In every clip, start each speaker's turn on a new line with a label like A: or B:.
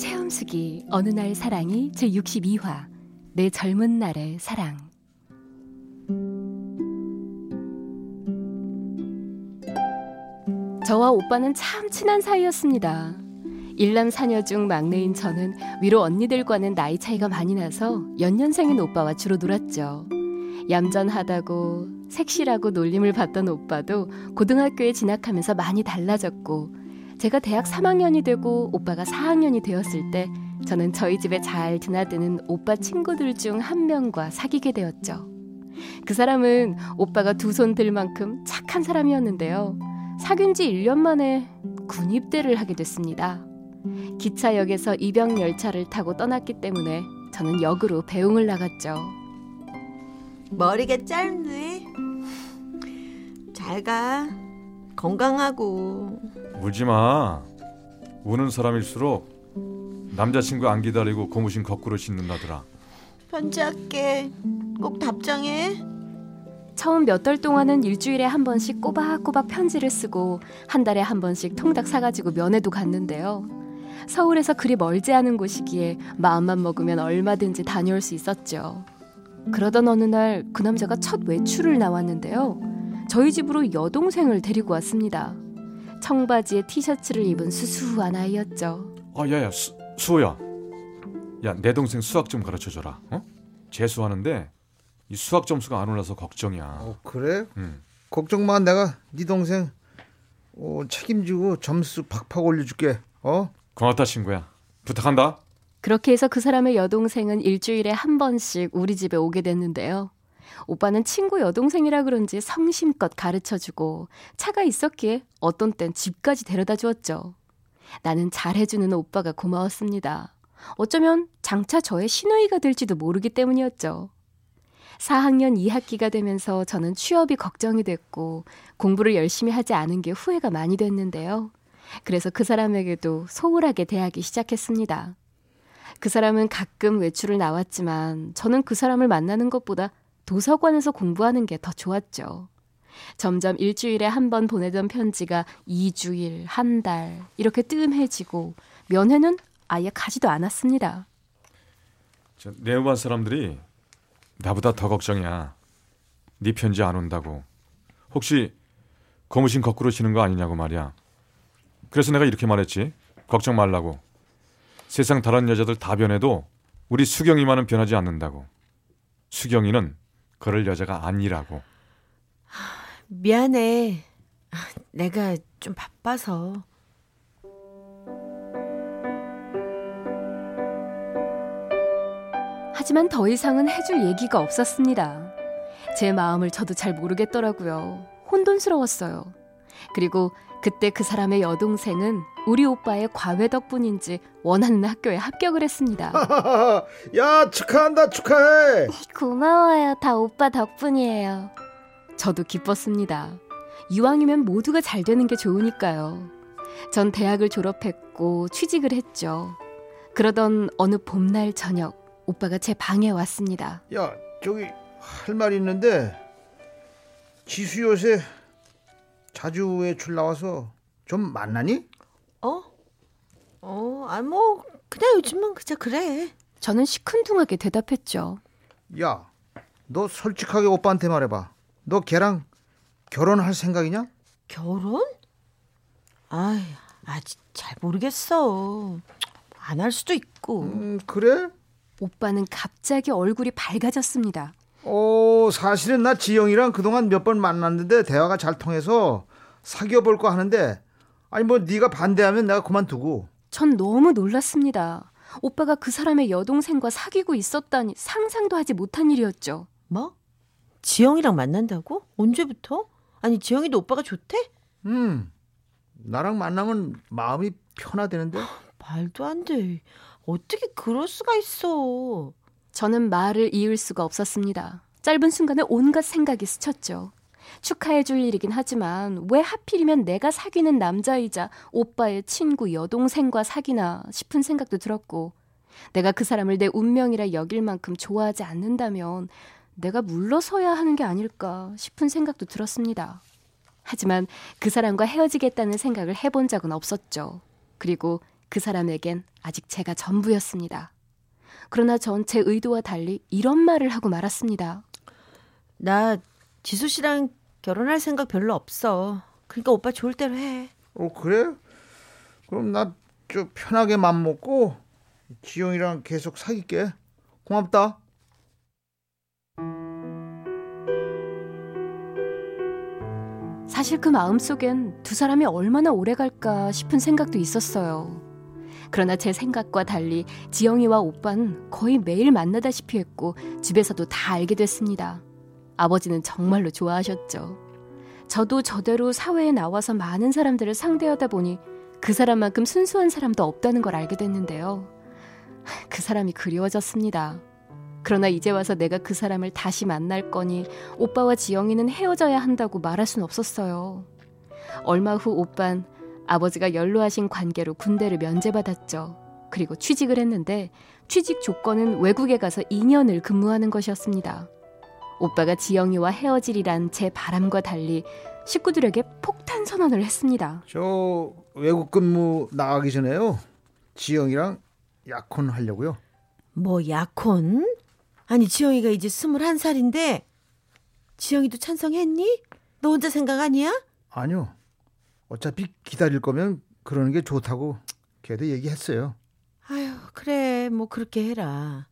A: 체험수기 어느 날 사랑이 제 62화 내 젊은 날의 사랑 저와 오빠는 참 친한 사이였습니다. 일남 사녀 중 막내인 저는 위로 언니들과는 나이 차이가 많이 나서 연년생인 오빠와 주로 놀았죠. 얌전하다고 색실하고 놀림을 받던 오빠도 고등학교에 진학하면서 많이 달라졌고 제가 대학 3학년이 되고 오빠가 4학년이 되었을 때 저는 저희 집에 잘 드나드는 오빠 친구들 중 한 명과 사귀게 되었죠. 그 사람은 오빠가 두 손 들 만큼 착한 사람이었는데요. 사귄 지 1년 만에 군입대를 하게 됐습니다. 기차역에서 입영 열차를 타고 떠났기 때문에 저는 역으로 배웅을 나갔죠.
B: 머리가 짧네. 잘 가. 건강하고.
C: 울지 마. 우는 사람일수록 남자친구 안 기다리고 고무신 거꾸로 신는다더라.
B: 편지할게. 꼭 답장해.
A: 처음 몇 달 동안은 일주일에 한 번씩 꼬박꼬박 편지를 쓰고 한 달에 한 번씩 통닭 사가지고 면회도 갔는데요. 서울에서 그리 멀지 않은 곳이기에 마음만 먹으면 얼마든지 다녀올 수 있었죠. 그러던 어느 날 그 남자가 첫 외출을 나왔는데요. 저희 집으로 여동생을 데리고 왔습니다. 청바지에 티셔츠를 입은 수수한 아이였죠.
C: 아, 야야, 수, 수호야. 야, 내 동생 수학 좀 가르쳐 줘라. 어? 재수하는데 이 수학 점수가 안 올라서 걱정이야.
D: 어, 그래?
C: 응.
D: 걱정 마. 내가 네 동생 어, 책임지고 점수 팍팍 올려줄게. 어?
C: 고맙다 친구야. 부탁한다.
A: 그렇게 해서 그 사람의 여동생은 일주일에 한 번씩 우리 집에 오게 됐는데요. 오빠는 친구 여동생이라 그런지 성심껏 가르쳐 주고 차가 있었기에 어떤 땐 집까지 데려다 주었죠. 나는 잘해주는 오빠가 고마웠습니다. 어쩌면 장차 저의 시누이가 될지도 모르기 때문이었죠. 4학년 2학기가 되면서 저는 취업이 걱정이 됐고 공부를 열심히 하지 않은 게 후회가 많이 됐는데요. 그래서 그 사람에게도 소홀하게 대하기 시작했습니다. 그 사람은 가끔 외출을 나왔지만 저는 그 사람을 만나는 것보다 도서관에서 공부하는 게 더 좋았죠. 점점 일주일에 한 번 보내던 편지가 2주일, 한 달, 이렇게 뜸해지고 면회는 아예 가지도 않았습니다.
C: 음반 사람들이 나보다 더 걱정이야. 네 편지 안 온다고. 혹시 고무신 거꾸로 치는 거 아니냐고 말이야. 그래서 내가 이렇게 말했지. 걱정 말라고. 세상 다른 여자들 다 변해도 우리 수경이만은 변하지 않는다고. 수경이는 그럴 여자가 아니라고.
B: 미안해. 내가 좀 바빠서.
A: 하지만 더 이상은 해줄 얘기가 없었습니다. 제 마음을 저도 잘 모르겠더라고요. 혼돈스러웠어요. 그리고 그때 그 사람의 여동생은 우리 오빠의 과외 덕분인지 원하는 학교에 합격을 했습니다.
D: 야 축하한다 축하해.
A: 고마워요. 다 오빠 덕분이에요. 저도 기뻤습니다. 이왕이면 모두가 잘 되는 게 좋으니까요. 전 대학을 졸업했고 취직을 했죠. 그러던 어느 봄날 저녁 오빠가 제 방에 왔습니다.
D: 야 저기 할 말이 있는데 지수 요새 자주 외출 나와서 좀 만나니?
B: 어? 어, 아, 뭐, 그냥 요즘은 그저 그래.
A: 저는 시큰둥하게 대답했죠.
D: 야, 너 솔직하게 오빠한테 말해봐. 너 걔랑 결혼할 생각이냐?
B: 결혼? 아이, 아직 잘 모르겠어. 안 할 수도 있고.
D: 음, 그래?
A: 오빠는 갑자기 얼굴이 밝아졌습니다.
D: 어, 사실은 나 지영이랑 그동안 몇 번 만났는데 대화가 잘 통해서 사귀어 볼까 하는데 아니 뭐 네가 반대하면 내가 그만두고.
A: 전 너무 놀랐습니다. 오빠가 그 사람의 여동생과 사귀고 있었다니 상상도 하지 못한 일이었죠.
B: 뭐? 지영이랑 만난다고? 언제부터? 아니 지영이도 오빠가 좋대?
D: 음, 나랑 만나면 마음이 편하대는데.
B: 말도 안 돼. 어떻게 그럴 수가 있어?
A: 저는 말을 이을 수가 없었습니다. 짧은 순간에 온갖 생각이 스쳤죠. 축하해줄 일이긴 하지만 왜 하필이면 내가 사귀는 남자이자 오빠의 친구 여동생과 사귀나 싶은 생각도 들었고 내가 그 사람을 내 운명이라 여길 만큼 좋아하지 않는다면 내가 물러서야 하는 게 아닐까 싶은 생각도 들었습니다. 하지만 그 사람과 헤어지겠다는 생각을 해본 적은 없었죠. 그리고 그 사람에겐 아직 제가 전부였습니다. 그러나 전 제 의도와 달리 이런 말을 하고 말았습니다.
B: 나 지수 씨랑 결혼할 생각 별로 없어. 그러니까 오빠 좋을 대로 해.
D: 어 그래? 그럼 나 좀 편하게 맘 먹고 지영이랑 계속 사귈게. 고맙다.
A: 사실 그 마음속엔 두 사람이 얼마나 오래 갈까 싶은 생각도 있었어요. 그러나 제 생각과 달리 지영이와 오빠는 거의 매일 만나다시피 했고 집에서도 다 알게 됐습니다. 아버지는 정말로 좋아하셨죠. 저도 저대로 사회에 나와서 많은 사람들을 상대하다 보니 그 사람만큼 순수한 사람도 없다는 걸 알게 됐는데요. 그 사람이 그리워졌습니다. 그러나 이제 와서 내가 그 사람을 다시 만날 거니 오빠와 지영이는 헤어져야 한다고 말할 순 없었어요. 얼마 후 오빤 아버지가 연로하신 관계로 군대를 면제받았죠. 그리고 취직을 했는데 취직 조건은 외국에 가서 2년을 근무하는 것이었습니다. 오빠가 지영이와 헤어질이란 제 바람과 달리 식구들에게 폭탄 선언을 했습니다.
D: 저 외국 근무 나가기 전에요. 지영이랑 약혼 하려고요.
B: 뭐 약혼? 아니 지영이가 이제 스물한 살인데 지영이도 찬성했니? 너 혼자 생각 아니야?
D: 아니요. 어차피 기다릴 거면 그러는 게 좋다고 걔도 얘기했어요.
B: 아유 그래 뭐 그렇게 해라.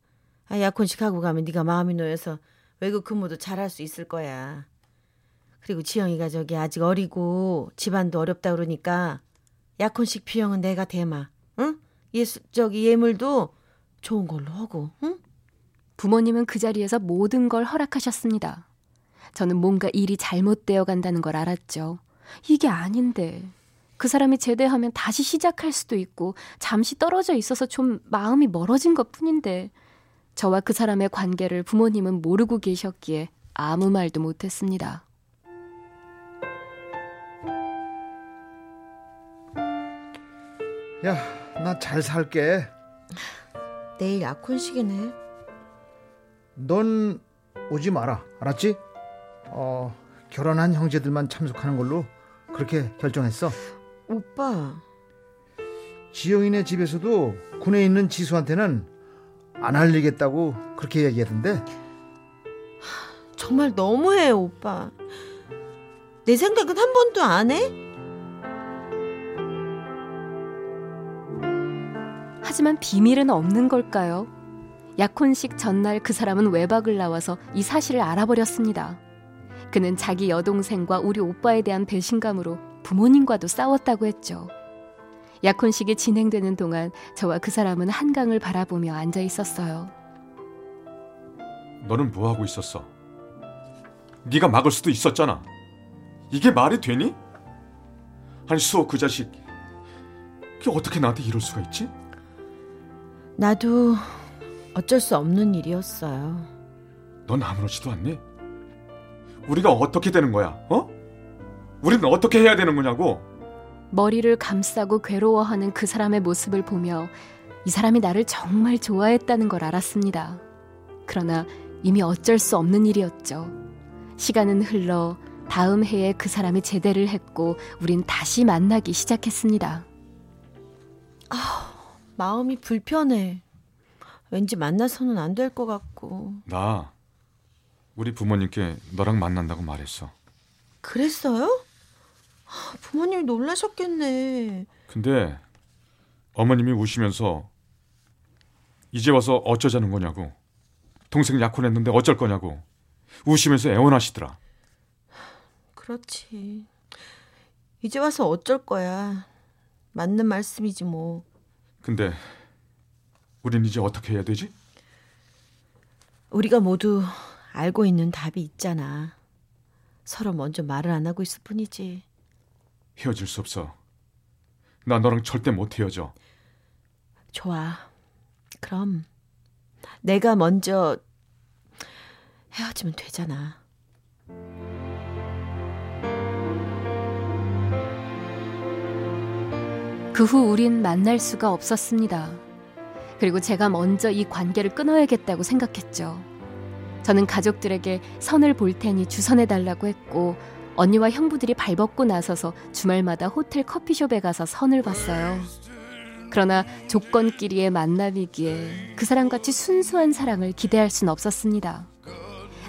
B: 아, 약혼식 하고 가면 네가 마음이 놓여서 외국 근무도 잘할 수 있을 거야. 그리고 지영이가 저기 아직 어리고 집안도 어렵다 그러니까 약혼식 비용은 내가 대마. 응? 예수 저기 예물도 좋은 걸로 하고. 응?
A: 부모님은 그 자리에서 모든 걸 허락하셨습니다. 저는 뭔가 일이 잘못되어 간다는 걸 알았죠. 이게 아닌데. 그 사람이 제대하면 다시 시작할 수도 있고 잠시 떨어져 있어서 좀 마음이 멀어진 것 뿐인데 저와 그 사람의 관계를 부모님은 모르고 계셨기에 아무 말도 못했습니다.
D: 야, 나 잘 살게.
B: 내일 약혼식이네.
D: 넌 오지 마라. 알았지? 어, 결혼한 형제들만 참석하는 걸로 그렇게 결정했어.
B: 오빠.
D: 지영이네 집에서도 군에 있는 지수한테는 안 알리겠다고 그렇게 얘기하던데.
B: 정말 너무해, 오빠. 내 생각은 한 번도 안 해?
A: 하지만 비밀은 없는 걸까요? 약혼식 전날 그 사람은 외박을 나와서 이 사실을 알아버렸습니다. 그는 자기 여동생과 우리 오빠에 대한 배신감으로 부모님과도 싸웠다고 했죠. 약혼식이 진행되는 동안 저와 그 사람은 한강을 바라보며 앉아 있었어요.
C: 너는 뭐 하고 있었어? 네가 막을 수도 있었잖아. 이게 말이 되니? 아니 수호 그 자식 그게 어떻게 나한테 이럴 수가 있지?
B: 나도 어쩔 수 없는 일이었어요.
C: 넌 아무렇지도 않니? 우리가 어떻게 되는 거야? 어? 우리는 어떻게 해야 되는 거냐고?
A: 머리를 감싸고 괴로워하는 그 사람의 모습을 보며 이 사람이 나를 정말 좋아했다는 걸 알았습니다. 그러나 이미 어쩔 수 없는 일이었죠. 시간은 흘러 다음 해에 그 사람이 제대를 했고 우린 다시 만나기 시작했습니다.
B: 마음이 불편해. 왠지 만나서는 안 될 것 같고.
C: 나 우리 부모님께 너랑 만난다고 말했어.
B: 그랬어요? 아, 부모님이 놀라셨겠네.
C: 근데 어머님이 우시면서 이제 와서 어쩌자는 거냐고 동생 약혼했는데 어쩔 거냐고 우시면서 애원하시더라.
B: 그렇지. 이제 와서 어쩔 거야. 맞는 말씀이지 뭐.
C: 근데 우린 이제 어떻게 해야 되지?
B: 우리가 모두 알고 있는 답이 있잖아. 서로 먼저 말을 안 하고 있을 뿐이지.
C: 헤어질 수 없어. 나 너랑 절대 못 헤어져.
B: 좋아. 그럼 내가 먼저 헤어지면 되잖아.
A: 그 후 우린 만날 수가 없었습니다. 그리고 제가 먼저 이 관계를 끊어야겠다고 생각했죠. 저는 가족들에게 선을 볼 테니 주선해 달라고 했고 언니와 형부들이 발벗고 나서서 주말마다 호텔 커피숍에 가서 선을 봤어요. 그러나 조건끼리의 만남이기에 그 사람같이 순수한 사랑을 기대할 순 없었습니다.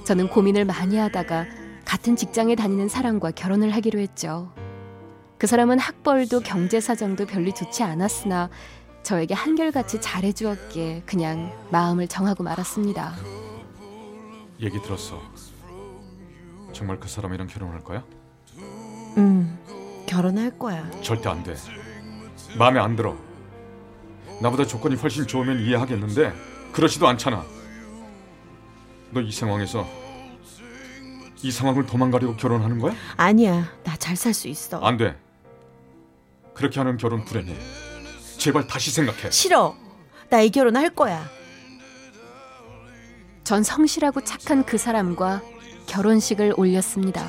A: 저는 고민을 많이 하다가 같은 직장에 다니는 사람과 결혼을 하기로 했죠. 그 사람은 학벌도 경제 사정도 별로 좋지 않았으나 저에게 한결같이 잘해주었기에 그냥 마음을 정하고 말았습니다.
C: 얘기 들었어. 정말 그 사람이랑 결혼할 거야?
B: 음, 결혼할 거야.
C: 절대 안 돼. 마음에 안 들어. 나보다 조건이 훨씬 좋으면 이해하겠는데 그렇지도 않잖아. 너 이 상황에서 이 상황을 도망가려고 결혼하는 거야?
B: 아니야, 나 잘 살 수 있어.
C: 안 돼. 그렇게 하는 결혼 불행해. 제발 다시 생각해.
B: 싫어. 나 이 결혼 할 거야.
A: 전 성실하고 착한 그 사람과 결혼식을 올렸습니다.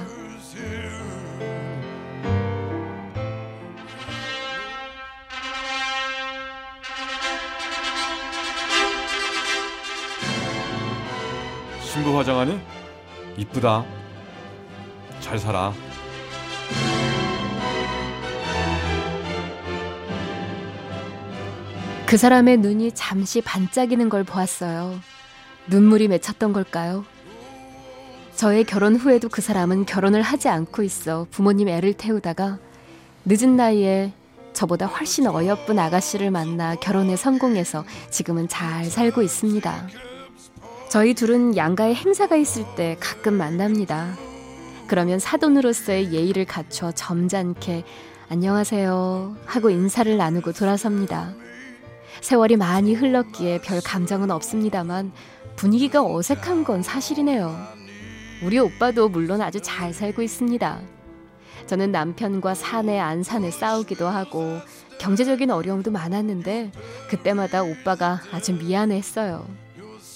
C: 신부 화장하니? 이쁘다. 잘 살아.
A: 그 사람의 눈이 잠시 반짝이는 걸 보았어요. 눈물이 맺혔던 걸까요? 저의 결혼 후에도 그 사람은 결혼을 하지 않고 있어 부모님 애를 태우다가 늦은 나이에 저보다 훨씬 어여쁜 아가씨를 만나 결혼에 성공해서 지금은 잘 살고 있습니다. 저희 둘은 양가에 행사가 있을 때 가끔 만납니다. 그러면 사돈으로서의 예의를 갖춰 점잖게 안녕하세요 하고 인사를 나누고 돌아섭니다. 세월이 많이 흘렀기에 별 감정은 없습니다만 분위기가 어색한 건 사실이네요. 우리 오빠도 물론 아주 잘 살고 있습니다. 저는 남편과 사내 안산에 싸우기도 하고 경제적인 어려움도 많았는데 그때마다 오빠가 아주 미안했어요.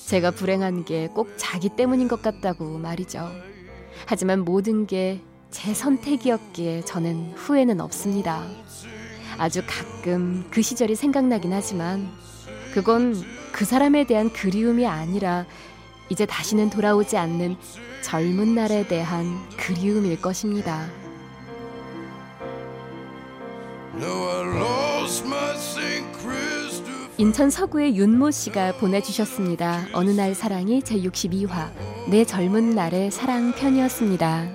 A: 제가 불행한 게 꼭 자기 때문인 것 같다고 말이죠. 하지만 모든 게 제 선택이었기에 저는 후회는 없습니다. 아주 가끔 그 시절이 생각나긴 하지만 그건 그 사람에 대한 그리움이 아니라 이제 다시는 돌아오지 않는 젊은 날에 대한 그리움일 것입니다. 인천 서구의 윤모 씨가 보내주셨습니다. 어느 날 사랑이 제62화 내 젊은 날의 사랑 편이었습니다.